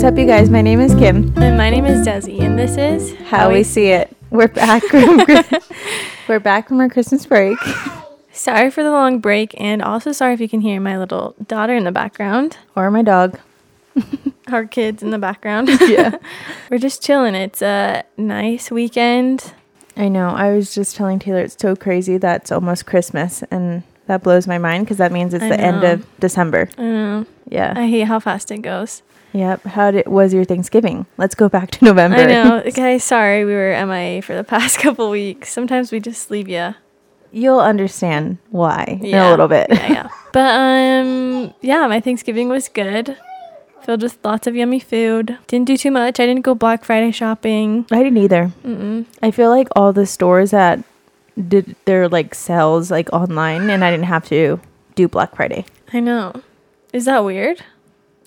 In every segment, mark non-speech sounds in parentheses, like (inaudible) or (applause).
What's up, you guys? My name is Kim. And my name is Desi, and this is How, we see it. We're back from (laughs) we're back from our Christmas break. Sorry for the long break, and also sorry if you can hear my little daughter in the background, Or my dog. (laughs) our kids in the background. (laughs) Yeah. We're just chilling. It's a nice weekend. I know. I was just telling Taylor it's so crazy that it's almost Christmas and that blows my mind because that means it's I the end of December. I know. Yeah. I hate how fast it goes. yep. How did was your Thanksgiving? Let's go back to (laughs) November. I know. (laughs) Guys, sorry we were MIA for the (laughs) past couple weeks. Sometimes we just leave you. You'll understand why in a little bit. yeah, yeah. But um, yeah, my Thanksgiving was good. Filled with lots of yummy food. Didn't do too much. I didn't go Black Friday shopping. I didn't either. Mm-mm. I feel like all the stores that did their like sales like online and I didn't have to do Black Friday. I know. Is that weird?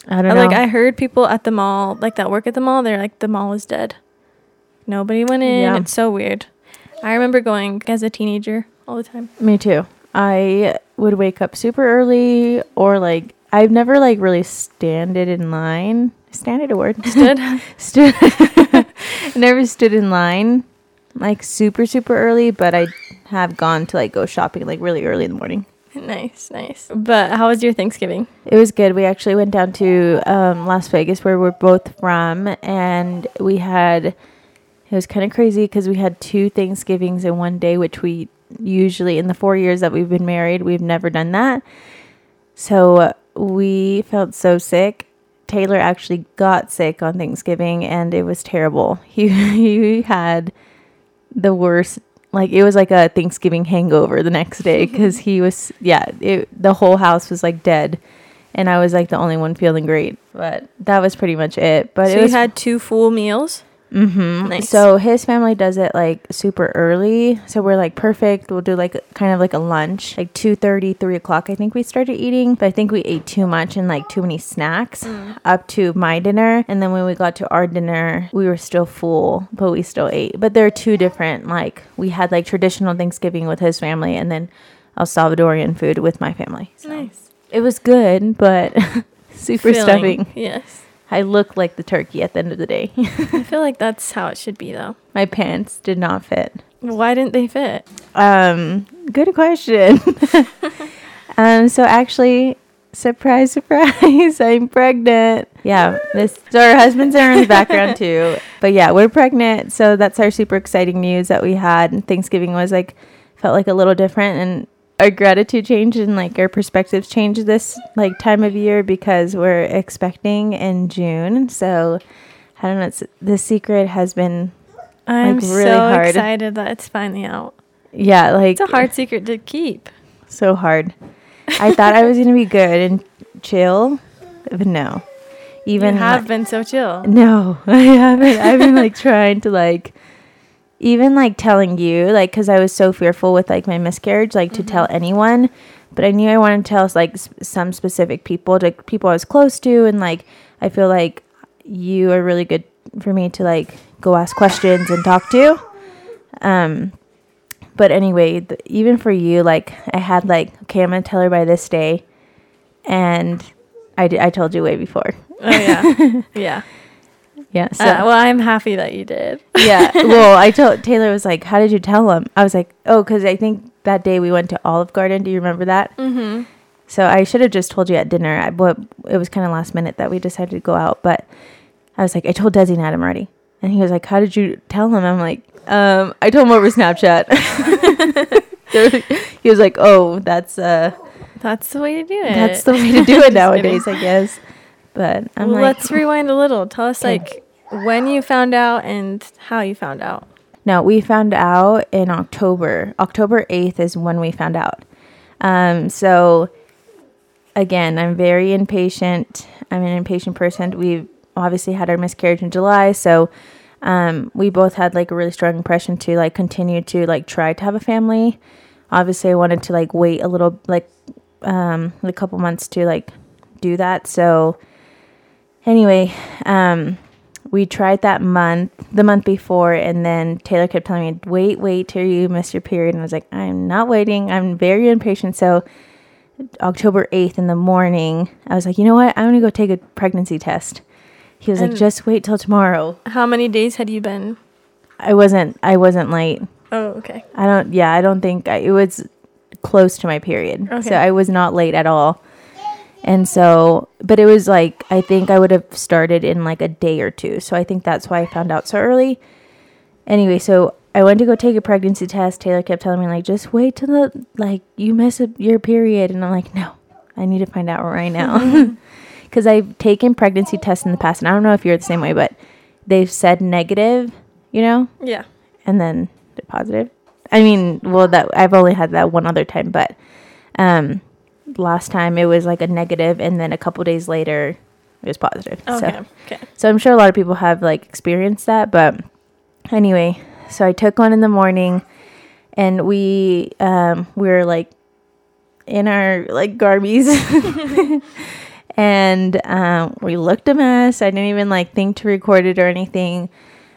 I don't I- know. Like I heard people at the mall, like that work at the mall, they're like the mall is dead. Nobody went in. Yeah. It's so weird. I remember going as a teenager all the time. Me too. I would wake up super early or like I've never like really standed in line. Standed a word. Stood. (laughs) stood (laughs) never stood in line like super super early, but I have gone to like go shopping like really early in the morning. (laughs) nice, nice. But how was your Thanksgiving? It was good. We actually went down to um, Las Vegas, where we're both from, and we had. It was kind of crazy because we had two Thanksgivings in one day, which we usually in the four years that we've been married, we've never done that. So we felt so sick. Taylor actually got sick on Thanksgiving, and it was terrible. (laughs) He he had the worst. Like it was like a Thanksgiving hangover the next day (laughs) because he was yeah. It, the whole house was like dead, and I was like the only one feeling great. But that was pretty much it. But so it you had two full meals. Mm-hmm. Nice. So his family does it like super early. So we're like perfect. We'll do like kind of like a lunch, like 2.30, 3 o'clock. I think we started eating, but I think we ate too much and like too many snacks up to my dinner. And then when we got to our dinner, we were still full, but we still ate. But they're two different, like we had like traditional Thanksgiving with his family and then El Salvadorian food with my family. So Nice. it was good, but (laughs) super Filling. stuffing. Yes. I look like the turkey at the end of the day. I (laughs) feel like that's how it should be though. My pants did not fit. Why didn't they fit? Um, good question. (laughs) (laughs) um, so actually, surprise, surprise, I'm pregnant. Yeah, this. So our husbands are in the background too. But yeah, we're pregnant. So that's our super exciting news that we had. And Thanksgiving was like felt like a little different, and our gratitude changed and like our perspectives changed this like time of year because we're expecting in June. So I don't know. It's, the secret has been I'm really so hard. excited that it's finally out. yeah, like It's a hard secret to keep. so hard. I thought I was gonna be good and chill, but no. Even you have like- been so chill. no, (laughs) I haven't. I've been like trying to like, even like telling you like because I was so fearful with like my miscarriage, like to tell anyone. But I knew I wanted to tell like some specific people, to people I was close to, and like I feel like you are really good for me to like go ask questions and talk to. Um, but anyway, th- even for you, like I had like, okay, I'm gonna tell her by this day, and I I told you way before. Oh yeah, (laughs) yeah. Yeah. So Uh, well, I'm happy that you did. (laughs) yeah. Well, I (laughs) told Taylor was like, "How did you tell him?" I was like, "Oh, because I think that day we went to Olive Garden. Do you remember that?" Mm-hmm. So I should have just told you at dinner. I- But it was kind of last minute that we decided to go out. But I was like, I told Desi and Adam already, and he was like, "How did you tell him?" I'm like, um, "I told him over Snapchat." (laughs) he was like, "Oh, that's uh, That's the way to do it. that's the way to do it nowadays, kidding. I guess." But I'm well, like, let's rewind a little. Tell us like when you found out and how you found out. No, we found out in October. October 8th is when we found out. Um, so, again, I'm very impatient. I'm an impatient person. We obviously had our miscarriage in July. So, um, we both had like a really strong impression to like continue to like try to have a family. Obviously, I wanted to like wait a little, like, um, a couple months to like do that. So, anyway, um, we tried that month, the month before, and then Taylor kept telling me, wait, wait till you miss your period. And I was like, I'm not waiting. I'm very impatient. So October 8th in the morning, I was like, you know what? I'm going to go take a pregnancy test. He was like, just wait till tomorrow. How many days had you been? I wasn't. I wasn't late. Oh, okay. I don't. Yeah, I don't think I, it was close to my period. Okay. So I was not late at all. And so, but it was like I think I would have started in like a day or two. So I think that's why I found out so early. Anyway, so I went to go take a pregnancy test. Taylor kept telling me like, just wait till the like you miss a, your period, and I'm like, no, I need to find out right now (laughs) (laughs) because I've taken pregnancy tests in the past, and I don't know if you're the same way, but they've said negative, you know, Yeah. and then the positive. I mean, well, that I've only had that one other time, but um, last time it was like a negative, and then a couple days later it was positive. Okay. So, Okay. so I'm sure a lot of people have like experienced that, but anyway, so I took one in the morning, and we um we were like in our like garbies. (laughs) and um, we looked a mess. I didn't even like think to record it or anything.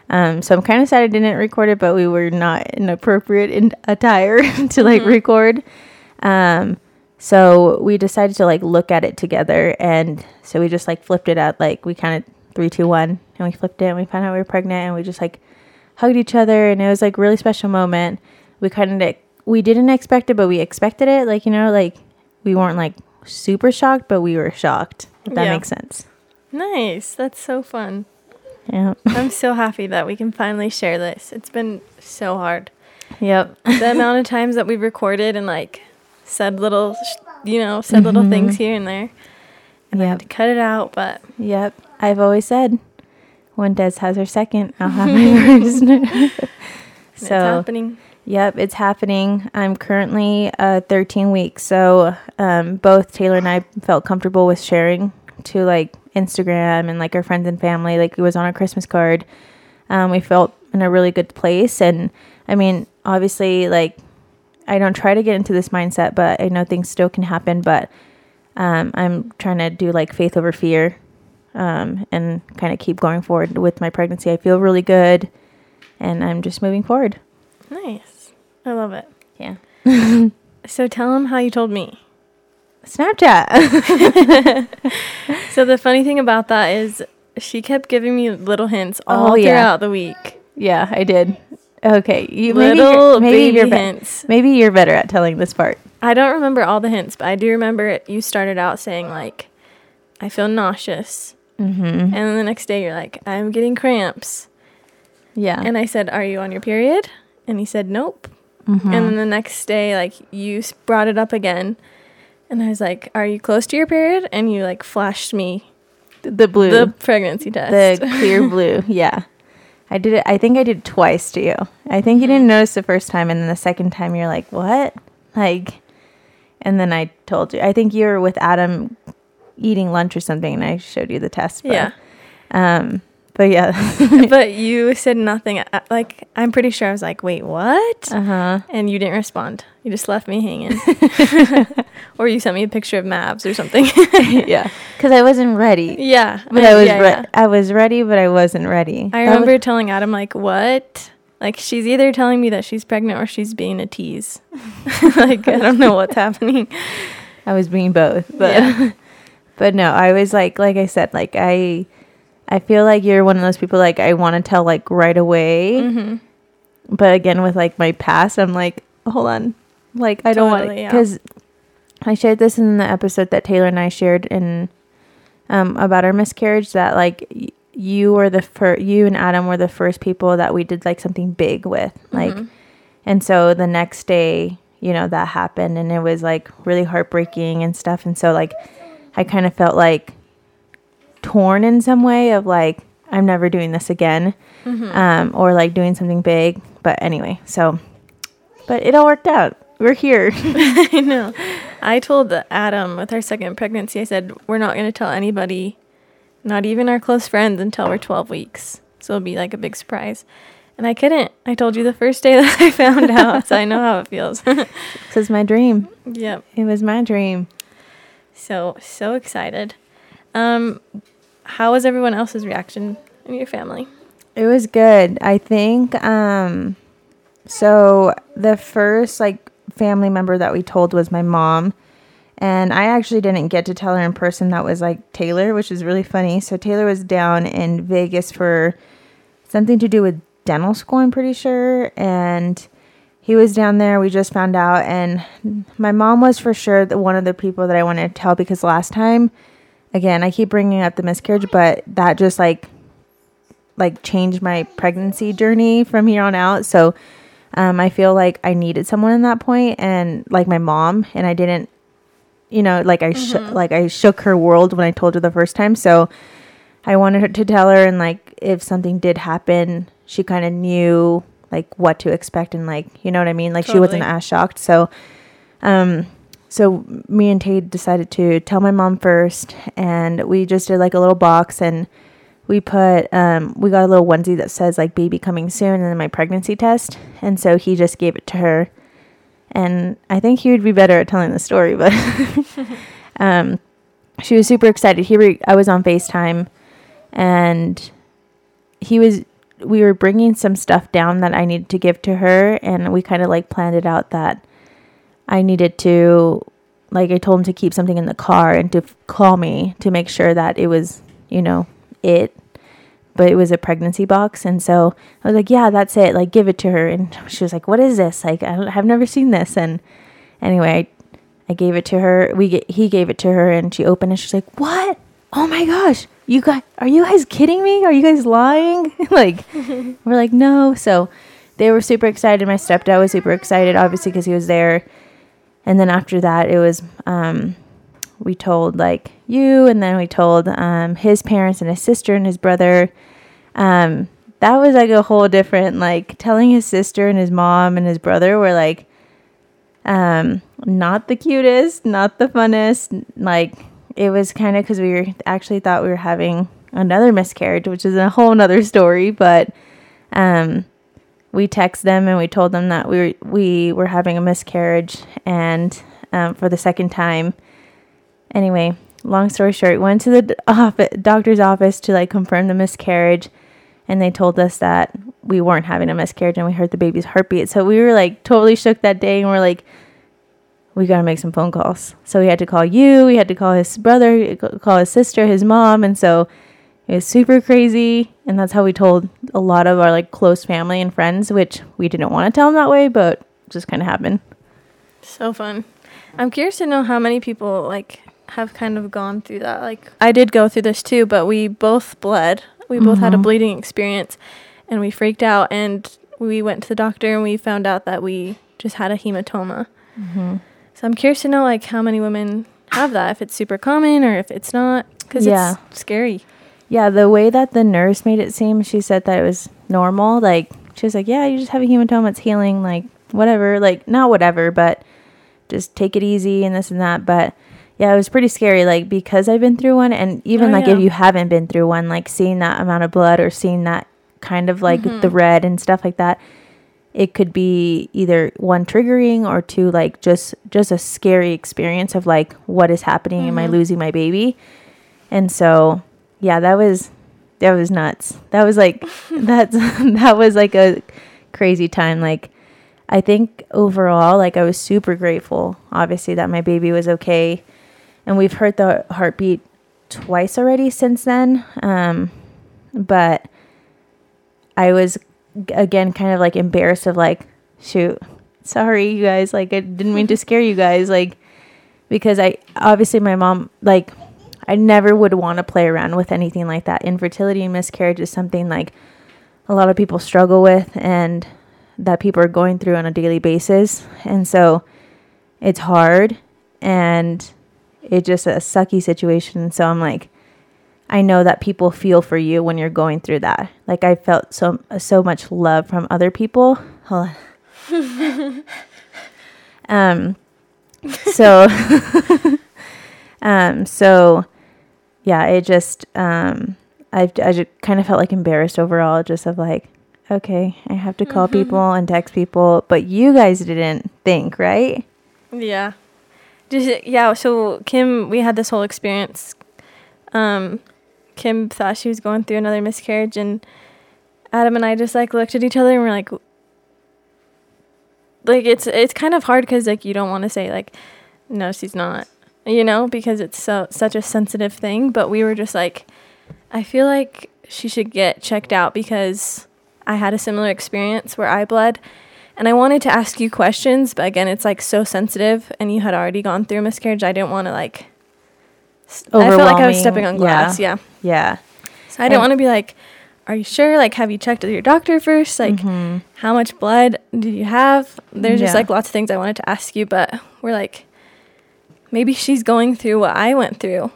Um, so I'm kind of sad I didn't record it, but we were not in appropriate in attire (laughs) to like record. Um, so we decided to like look at it together, and so we just like flipped it out, like we kind of three, two, one, and we flipped it, and we found out we were pregnant, and we just like hugged each other, and it was like really special moment. We kind of we didn't expect it, but we expected it. Like you know, like we weren't like super shocked, but we were shocked. If that Yeah. makes sense. Nice. That's so fun. Yeah. (laughs) I'm so happy that we can finally share this. It's been so hard. yep. The amount (laughs) of times that we've recorded and like said little, you know, said little things here and there. And I had to cut it out, but Yep. I've always said when Des has her second, (laughs) I'll have my first. it's (laughs) so happening. Yep, it's happening. I'm currently uh, 13 weeks, so um, both Taylor and I felt comfortable with sharing to like Instagram and like our friends and family. Like it was on our Christmas card. Um, we felt in a really good place, and I mean, obviously, like I don't try to get into this mindset, but I know things still can happen. But um, I'm trying to do like faith over fear, um, and kind of keep going forward with my pregnancy. I feel really good, and I'm just moving forward. Nice. I love it. Yeah. (laughs) So tell them how you told me. Snapchat. (laughs) So the funny thing about that is she kept giving me little hints all Oh, yeah. throughout the week. yeah, I did. Okay, you maybe little you're, maybe you're be- hints. maybe you're better at telling this part. I don't remember all the hints, but I do remember it. You started out saying like, "I feel nauseous," Mm-hmm. and then the next day you're like, "I'm getting cramps," Yeah. and I said, "Are you on your period?" And he said, "Nope." Mhm. And then the next day, like you brought it up again, and I was like, "Are you close to your period?" And you like flashed me the blue, the, pregnancy test. The Clearblue. (laughs) Yeah, I did it. I think I did twice to you. I think you didn't notice the first time, and then the second time you're like, "What?" Like, and then I told you. I think you were with Adam eating lunch or something, and I showed you the test. But, yeah, Um. But yeah. (laughs) but (laughs) you said nothing. I- Like I'm pretty sure I was like, "Wait, what?" uh huh. And you didn't respond. You just left me hanging. (laughs) or you sent me a picture of Mavs or something. yeah. Because I wasn't ready. yeah. But I was yeah, re- yeah. I was ready, but I wasn't ready. I That was- remember telling Adam like, "What?" Like she's either telling me that she's pregnant or she's being a tease. like I don't know what's happening. I was being both, but Yeah. but no, I was like like I said, like I I feel like you're one of those people like I want to tell like right away, hmm but again with like my past, I'm like hold on, like I don't want Totally, yeah. because I shared this in the episode that Taylor and I shared in um about our miscarriage that like y- you were the first you and Adam were the first people that we did like something big with like Mhm. and so the next day, you know, that happened and it was like really heartbreaking and stuff. And so like I kind of felt like torn in some way of like I'm never doing this again. Mhm. Um or like doing something big. But anyway, so but it all worked out. We're here. (laughs) I know. I told Adam with our second pregnancy, I said, we're not going to tell anybody, not even our close friends, until we're 12 weeks. So it'll be like a big surprise. And I couldn't. I told you the first day (laughs) that I found out, so I know how it feels. (laughs) this is my dream. yep. It was my dream. So, so excited. Um, how was everyone else's reaction in your family? It was good. I think um so the first like family member that we told was my mom And I actually didn't get to tell her in person that was like Taylor, which is really funny. So Taylor was down in Vegas for something to do with dental school, I'm pretty sure. And he was down there. We just found out. And my mom was for sure the, one of the people that I wanted to tell because last time, again, I keep bringing up the miscarriage, but that just like, like changed my pregnancy journey from here on out. So, um, I feel like I needed someone in that point and like my mom and I didn't you know, like I sh- like I shook her world when I told her the first time. So I wanted her to tell her, and like if something did happen, she kind of knew like what to expect, and like you know what I mean. Like she wasn't as shocked. So, um, so me and Tate decided to tell my mom first, and we just did like a little box, and we put um we got a little onesie that says like baby coming soon, and then my pregnancy test, and so he just gave it to her and I think he would be better at telling the story, but (laughs) um, she was super excited. He re- I was on FaceTime, and he was. We were bringing some stuff down that I needed to give to her, and we kind of like planned it out that I needed to, like, I told him to keep something in the car and to f- call me to make sure that it was, you know, it. But it was a pregnancy box and so i was like yeah that's it. Like give it to her. And she was like what is this? Like i don't- have never seen this. And anyway I, I gave it to her. We get, he gave it to her and she opened it. She's like what? Oh my gosh. You guys are you guys kidding me? Are you guys lying? (laughs) Like (laughs) we're like no. So they were super excited. My stepdad was super excited obviously because he was there and then after that it was um we told like you and then we told um his parents and his sister and his brother. Um that was like a whole different like telling his sister and his mom and his brother were like um not the cutest not the funnest. Like it was kind of because we were actually thought we were having another miscarriage which is a whole nother story but um we texted them and we told them that we were we were having a miscarriage and um, for the second time. Anyway long story short we went to the office, doctor's office to like confirm the miscarriage and they told us that we weren't having a miscarriage and we heard the baby's heartbeat. So we were like totally shook that day and we're like we got to make some phone calls. So we had to call you we had to call his brother call his sister his mom and so it was super crazy and that's how we told a lot of our like close family and friends which we didn't want to tell them that way but just kind of happened So fun. I'm curious to know how many people like have kind of gone through that. Like I did go through this too, but we both bled. We both had a Mhm. bleeding experience and we freaked out and we went to the doctor and we found out that we just had a hematoma. mm-hmm. So I'm curious to know like how many women have that if it's super common or if it's not cuz Yeah. it's scary. Yeah, the way that the nurse made it seem, she said that it was normal. Like she was like, "Yeah, you just have a hematoma; it's healing. Like whatever. Like not whatever, but just take it easy and this and that." But yeah, it was pretty scary. Like because I've been through one, and even Oh, like if you haven't been through one, like seeing that amount of blood or seeing that kind of like the mm-hmm. red and stuff like that, it could be either one triggering or two like just just a scary experience of like what is happening? Am I mm-hmm. losing my baby? And so yeah, that was that was nuts. That was like (laughs) that's that was like a crazy time. Like I think overall, like I was super grateful, obviously, that my baby was okay. And we've heard the heartbeat twice already since then. Um, but I was again kind of like embarrassed of like, shoot, sorry you guys, like I didn't mean to scare you guys, like because I obviously my mom like I never would want to play around with anything like that. Infertility and miscarriage is something like a lot of people struggle with and that people are going through on a daily basis. And so it's hard and it's just a sucky situation. So I'm like, I know that people feel for you when you're going through that. Like I felt so so much love from other people. Hold on. (laughs) um so (laughs) um so yeah, it just um I've I just kind of felt like embarrassed overall just of like okay, I have to call people and text people, but you guys didn't think, right? Yeah. Just yeah, so Kim we had this whole experience. Um Kim thought she was going through another miscarriage and Adam and I just like looked at each other and we're like like it's it's kind of hard cuz like you don't want to say like no, she's not. You know, because it's so such a sensitive thing. But we were just like, I feel like she should get checked out because I had a similar experience where I bled. And I wanted to ask you questions, but again, it's like so sensitive, and you had already gone through a miscarriage. I didn't want to like. I felt like I was stepping on glass. Yeah. Yeah. So I didn't want to be like, "Are you sure? Like, have you checked with your doctor first? Like, Mhm. how much blood did you have? There's just like lots of things I wanted to ask you, but we're like, maybe she's going through what I went through.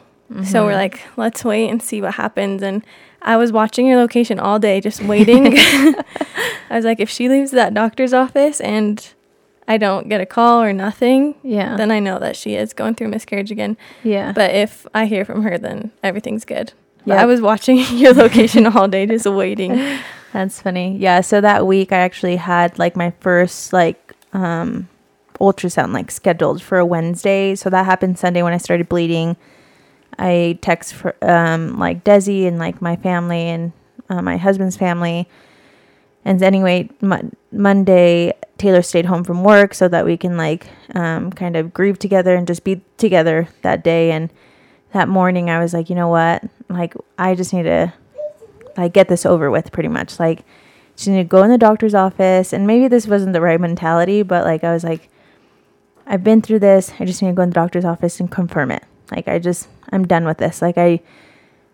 So we're Mhm. like, let's wait and see what happens. And I was watching your location all day, just (laughs) waiting. I was like, if she leaves that doctor's office and I don't get a call or nothing, Yeah. then I know that she is going through miscarriage again. yeah. But if I hear from her, then everything's good. Yeah. I was watching (laughs) your location all day, just waiting. (laughs) That's funny. Yeah. So that week I actually had like my first like um ultrasound like scheduled for a Wednesday. So that happened Sunday when I started bleeding. I text for um like Desi and like my family and uh, my husband's family. And anyway, mon- Monday Taylor stayed home from work so that we can like um kind of grieve together and just be together that day and that morning I was like, you know what? Like I just need to like get this over with pretty much like just need to go in the doctor's office and maybe this wasn't the right mentality but like i was like i've been through this. I just need to go in the doctor's office and confirm it. Like i just i'm done with this. Like i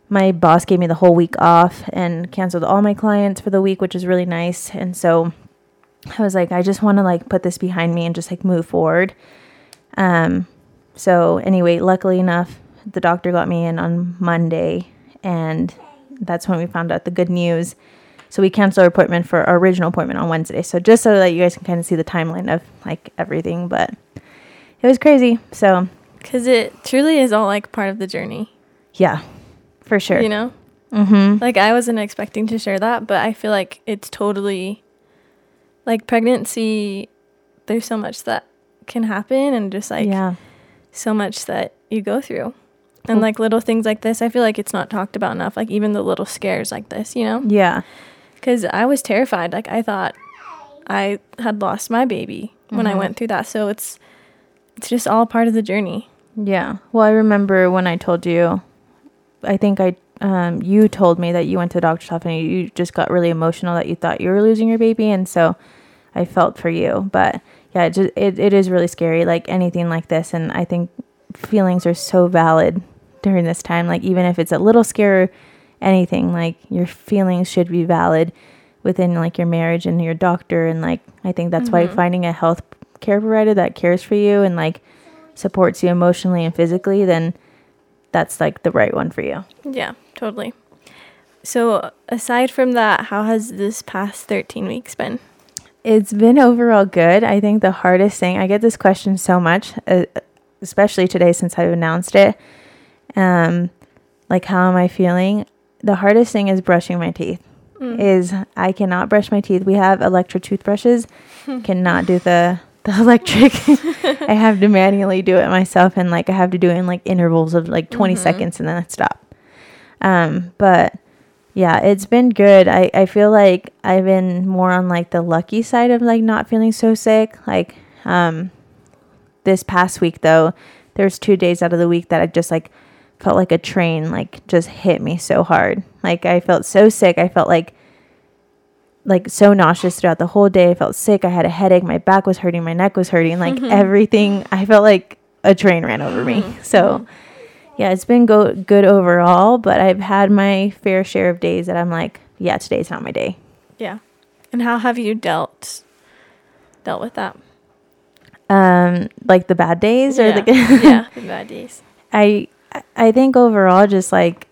my boss gave me the whole week off and canceled all my clients for the week which is really nice. And so i was like i just want to like put this behind me and just like move forward. Um so anyway luckily enough the doctor got me in on monday and that's when we found out the good news. So we canceled our appointment for our original appointment on Wednesday. So just so that you guys can kind of see the timeline of like everything, but it was crazy. So Because it truly is all like part of the journey, yeah, for sure. you know? Mm-hmm. Like, I wasn't expecting to share that, but I feel like it's totally like pregnancy, there's so much that can happen and just like yeah, so much that you go through. And like little things like this, I feel like it's not talked about enough. Like, even the little scares like this, you know? yeah, Because I was terrified. Like, I thought I had lost my baby when I Mhm. went through that. So it's, it's just all part of the journey. yeah. Well, I remember when I told you, I think I, um, you told me that you went to the doctor's office and you just got really emotional that you thought you were losing your baby, and so I felt for you. But yeah, it just it, it is really scary, like anything like this, and I think feelings are so valid during this time. Like even if it's a little scary, anything like your feelings should be valid within like your marriage and your doctor, and like I think that's why Mhm. finding a health care provider that cares for you and like supports you emotionally and physically, then that's like the right one for you. Yeah, totally. So, aside from that, how has this past 13 weeks been? It's been overall good. I think the hardest thing, I get this question so much, uh, especially today since I've announced it. Um, like, how am I feeling? The hardest thing is brushing my teeth. Mm. Is I cannot brush my teeth. We have electric toothbrushes, (laughs) cannot do the the (laughs) electric. (laughs) I have to manually do it myself, and like I have to do it in like intervals of like 20 Mhm. seconds, and then I stop. Um, but yeah, it's been good. I, I feel like I've been more on like the lucky side of like not feeling so sick. Like um this past week though, there's two days out of the week that I just like felt like a train like just hit me so hard. Like I felt so sick. I felt like like so nauseous throughout the whole day. I felt sick. I had a headache. My back was hurting. My neck was hurting. Like Mhm. everything. I felt like a train ran over me. So yeah, it's been go- good overall, but I've had my fair share of days that I'm like, yeah, today's not my day. Yeah. And how have you dealt dealt with that? Um, like the bad days or yeah. the (laughs) yeah, the (laughs) bad days. I I think overall just like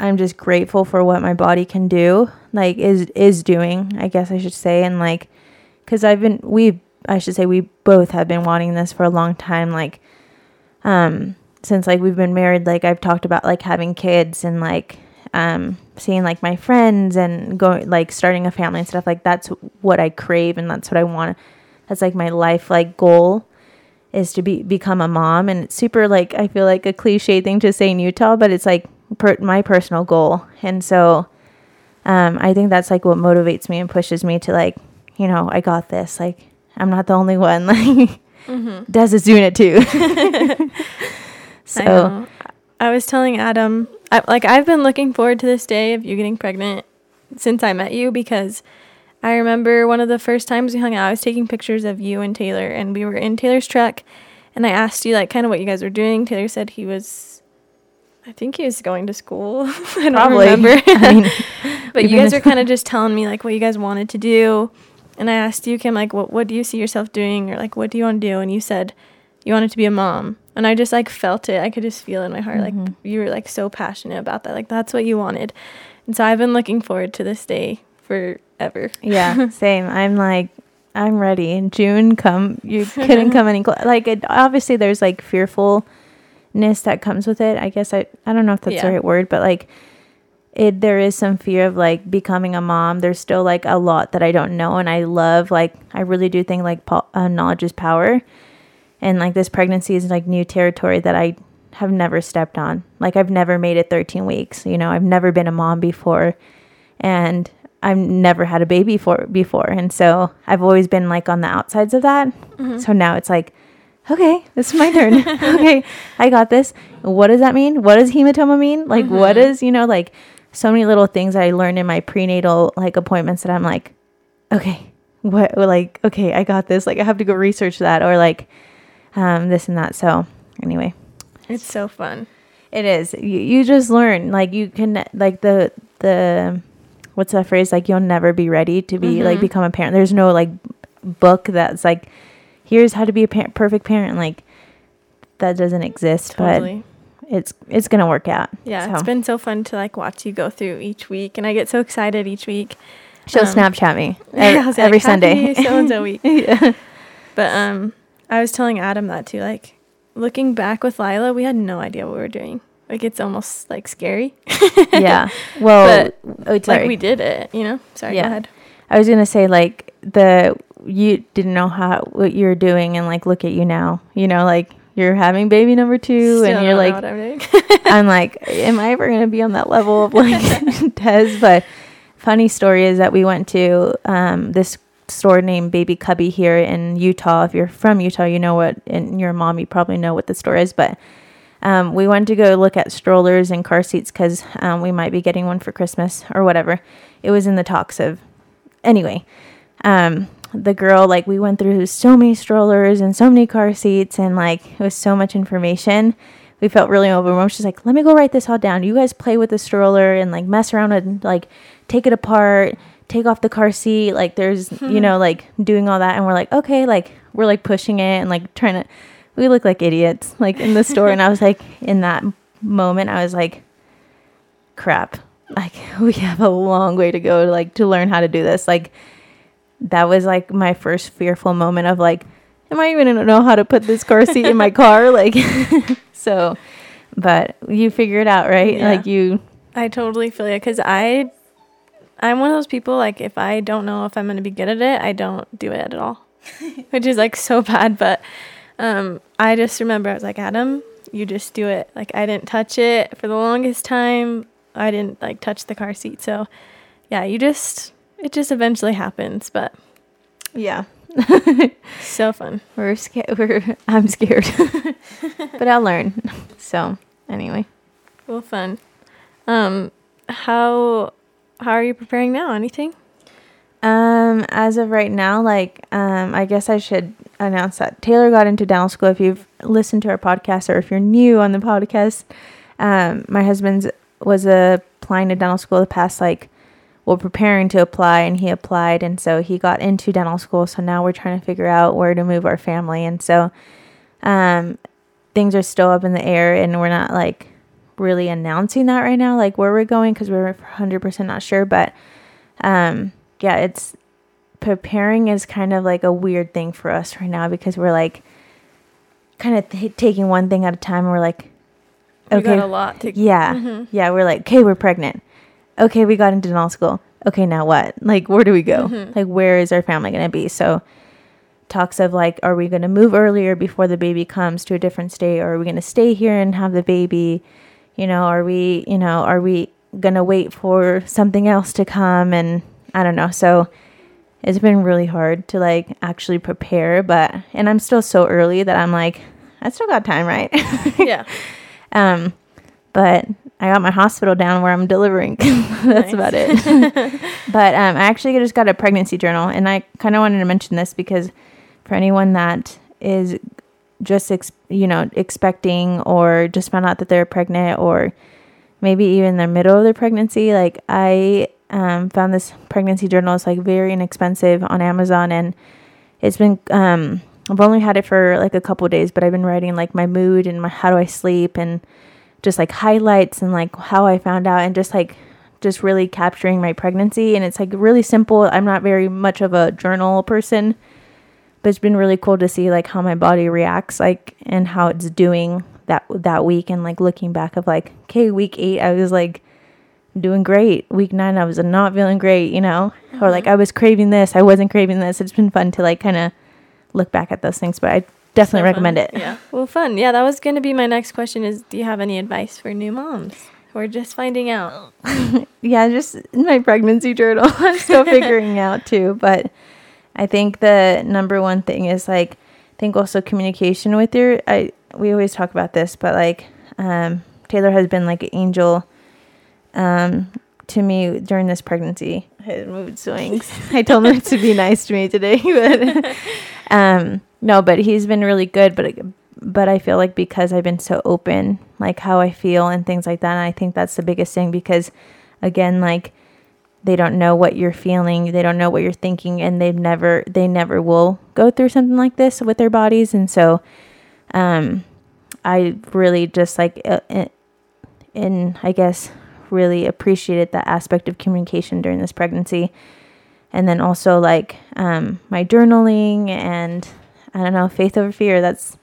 I'm just grateful for what my body can do, like is is doing, I guess I should say, and like cuz I've been we I should say we both have been wanting this for a long time like um since like we've been married like I've talked about like having kids and like um seeing like my friends and going like starting a family and stuff like that's what I crave and that's what I want that's like my life like goal is to be become a mom and it's super like I feel like a cliche thing to say in Utah but it's like per, my personal goal and so um I think that's like what motivates me and pushes me to like you know I got this like I'm not the only one (laughs) like Mm-hmm. Des is doing it too (laughs) (laughs) So I. I was telling Adam, I, like I've been looking forward to this day of you getting pregnant since I met you because I remember one of the first times we hung out, I was taking pictures of you and Taylor, and we were in Taylor's truck, and I asked you like kind of what you guys were doing. Taylor said he was, I think he was going to school. (laughs) I don't Probably. remember. (laughs) I mean, (laughs) but you guys were kind of just telling me like what you guys wanted to do, and I asked you, Kim, like what what do you see yourself doing, or like what do you want to do, and you said you wanted to be a mom, and I just like felt it. I could just feel it in my heart, like Mhm. you were like so passionate about that, like that's what you wanted, and so I've been looking forward to this day forever. yeah, same. I'm like, I'm ready. In June, come. You couldn't come any closer. Like, it, obviously, there's like fearfulness that comes with it. I guess I, I don't know if that's Yeah. the right word, but like, it there is some fear of like becoming a mom. There's still like a lot that I don't know, and I love like I really do think like po- uh, knowledge is power, and like this pregnancy is like new territory that I have never stepped on. Like I've never made it 13 weeks. You know, I've never been a mom before, and I've never had a baby for before, and so I've always been like on the outsides of that. So now it's like, okay, this is my turn. (laughs) okay, I got this. What does that mean? What does hematoma mean? Like, what is you know like so many little things I learned in my prenatal like appointments that I'm like, okay, what like okay, I got this. Like I have to go research that or like um this and that. So anyway, It's so fun. it is. You, you just learn. Like you can like the the what's that phrase? Like you'll never be ready to be like Mhm. become a parent. There's no like book that's like here's how to be a par- perfect parent. Like that doesn't exist, Totally. but it's it's gonna work out. Yeah, So. it's been so fun to like watch you go through each week, and I get so excited each week. She'll Um, Snapchat me (laughs) I every, like, Sunday. So and so (laughs) week. yeah. But um, I was telling Adam that too. Like looking back with Lila, we had no idea what we were doing. Like it's almost like scary. (laughs) yeah. Well, But, oh. Like we did it, you know. Sorry, Yeah. go ahead. I was gonna say like the you didn't know how what you were doing, and like look at you now. You know, like you're having baby number two, Still and you're like, I'm. (laughs) I'm like, (laughs) am I ever gonna be on that level of like (laughs) Des? But funny story is that we went to um, this store named Baby Cubby here in Utah. If you're from Utah, you know what, and your mom, you probably know what the store is. But um, we went to go look at strollers and car seats because um, we might be getting one for Christmas or whatever. It was in the talks of, anyway. Um, the girl like we went through so many strollers and so many car seats and like it was so much information we felt really overwhelmed. She's like, let me go write this all down. You guys play with the stroller and like mess around and like take it apart, take off the car seat. Like there's, you (laughs) know, like doing all that. And we're like, okay, like we're like pushing it and like trying to, we look like idiots like in the store. and I was like, in that moment, I was like, crap, like (laughs) we have a long way to go to like to learn how to do this. Like that was like my first fearful moment of like, am I even gonna know how to put this car seat in my car? (laughs) Like, (laughs) so, but you figure it out, right? Yeah. Like you, I totally feel you because I, I'm one of those people like if I don't know if I'm gonna be good at it, I don't do it at all, (laughs) which is like so bad. But um, I just remember I was like Adam, you just do it. Like I didn't touch it for the longest time. I didn't like touch the car seat. So yeah, you just it just eventually happens. But yeah, (laughs) so fun. we're scared. (laughs) We're I'm scared, (laughs) but I'll learn. So anyway, Well, fun. Um, how how are you preparing now? Anything? um, as of right now, like, um, I guess I should announce that Taylor got into dental school. If you've listened to our podcast or if you're new on the podcast, um, my husband's was applying to dental school the past like well preparing to apply and he applied and so he got into dental school so now we're trying to figure out where to move our family and so um things are still up in the air and we're not like really announcing that right now like where we're going because we're 100% not sure but um yeah it's preparing is kind of like a weird thing for us right now because we're like kind of t- taking one thing at a time and we're like We got a lot to. yeah. Mhm. Yeah, we're like, okay, we're pregnant. Okay, we got into dental school. Okay, now what? Like, where do we go? Mhm. Like, where is our family going to be? So, talks of like, are we going to move earlier before the baby comes to a different state? Or are we going to stay here and have the baby? You know, are we, you know, are we going to wait for something else to come? And I don't know. So, it's been really hard to like actually prepare, but, and I'm still so early that I'm like, I still got time, right? (laughs) yeah. (laughs) Um, but I got my hospital down where I'm delivering. (laughs) That's about it. (laughs) but um, I actually just got a pregnancy journal, and I kind of wanted to mention this because for anyone that is just ex- you know expecting or just found out that they're pregnant or maybe even in the middle of their pregnancy, like I um, found this pregnancy journal is like very inexpensive on Amazon, and it's been um, I've only had it for like a couple days, but I've been writing like my mood and my how do I sleep and just like highlights and like how I found out and just like just really capturing my pregnancy and it's like really simple. I'm not very much of a journal person, but it's been really cool to see like how my body reacts like and how it's doing that that week and like looking back of like okay, week 8 I was like doing great. Week 9 I was not feeling great, you know? Or like mm-hmm. I was craving this, I wasn't craving this. It's been fun to like kind of look back at those things, but I definitely So recommend fun. it. Yeah. Well, fun. Yeah, that was going to be my next question is do you have any advice for new moms? We're just finding out. (laughs) yeah, just my pregnancy journal. (laughs) I'm still figuring (laughs) out too, but I think the number one thing is like I think also communication with your I we always talk about this, but like um Taylor has been like an angel um to me during this pregnancy. His mood swings. I told him to be nice to me today, but um no, but he's been really good, but but I feel like because I've been so open, like how I feel and things like that, and I think that's the biggest thing because again, like they don't know what you're feeling, they don't know what you're thinking, and they've never they never will go through something like this with their bodies, and so um I really just like uh, uh, and I guess really appreciated that aspect of communication during this pregnancy. And then also like um, my journaling and I don't know, faith over fear. That's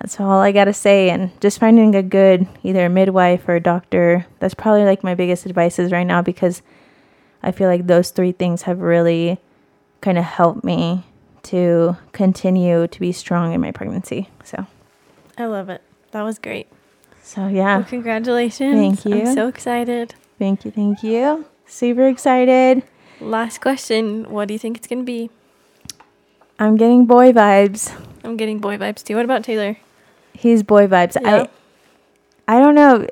that's all I gotta say. And just finding a good either a midwife or a doctor. That's probably like my biggest advices right now because I feel like those three things have really kind of helped me to continue to be strong in my pregnancy. So I love it. That was great. so yeah. Well, congratulations. Thank you. I'm so excited. Thank you, thank you. Super excited. Last question. What do you think it's going to be? I'm getting boy vibes. I'm getting boy vibes too. What about Taylor? He's boy vibes. Yeah. I I don't know.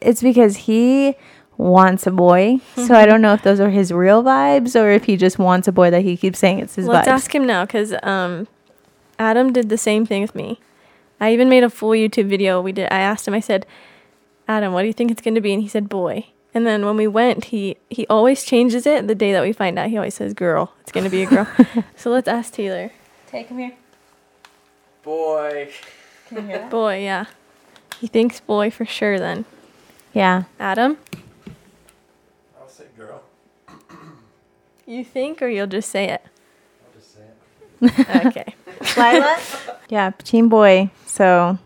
It's because he wants a boy. So I don't (laughs) know if those are his real vibes or if he just wants a boy that he keeps saying it's his Let's vibes. ask him now because um, Adam did the same thing with me. I even made a full YouTube video. We did. I asked him. I said, "Adam, what do you think it's going to be?" And he said, "Boy." And then when we went, he he always changes it the day that we find out. He always says, "Girl." It's going to be a girl. (laughs) so let's ask Taylor. Take him here. Boy. Can you hear (laughs) that? Boy, yeah. He thinks boy for sure. Then Yeah. Adam, I'll say girl. (clears throat) you think, or you'll just say it? I'll just say it. (laughs) Okay. Lila? yeah, team boy. So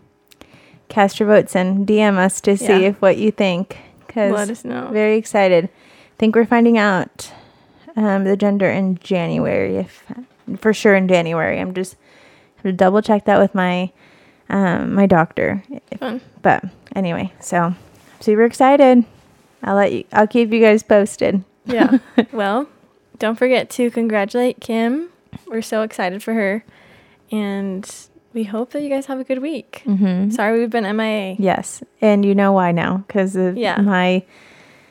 cast your votes and DM us to see Yeah. if what you think. Because Let us know. very excited. think we're finding out um, the gender in January, if for sure in January. I'm just have to double check that with my um, my doctor. If- Fun. But anyway, so super excited. I'll let you. I'll keep you guys posted. Yeah. (laughs) well, don't forget to congratulate Kim. We're so excited for her. And we hope that you guys have a good week. Mm-hmm. Sorry we've been MIA. Yes, and you know why now? Because of Yeah. my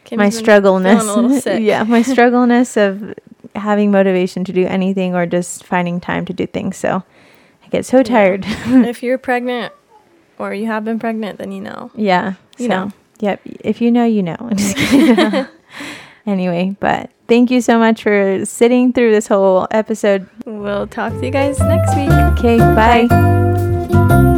Kim's my struggleness. (laughs) yeah, my struggleness of having motivation to do anything or just finding time to do things. So I get so tired. (laughs) if you're pregnant or you have been pregnant, then you know. yeah. You so, know. Yep. If you know, you know. (laughs) I'm just kidding. anyway, but thank you so much for sitting through this whole episode. We'll talk to you guys next week. Okay. bye.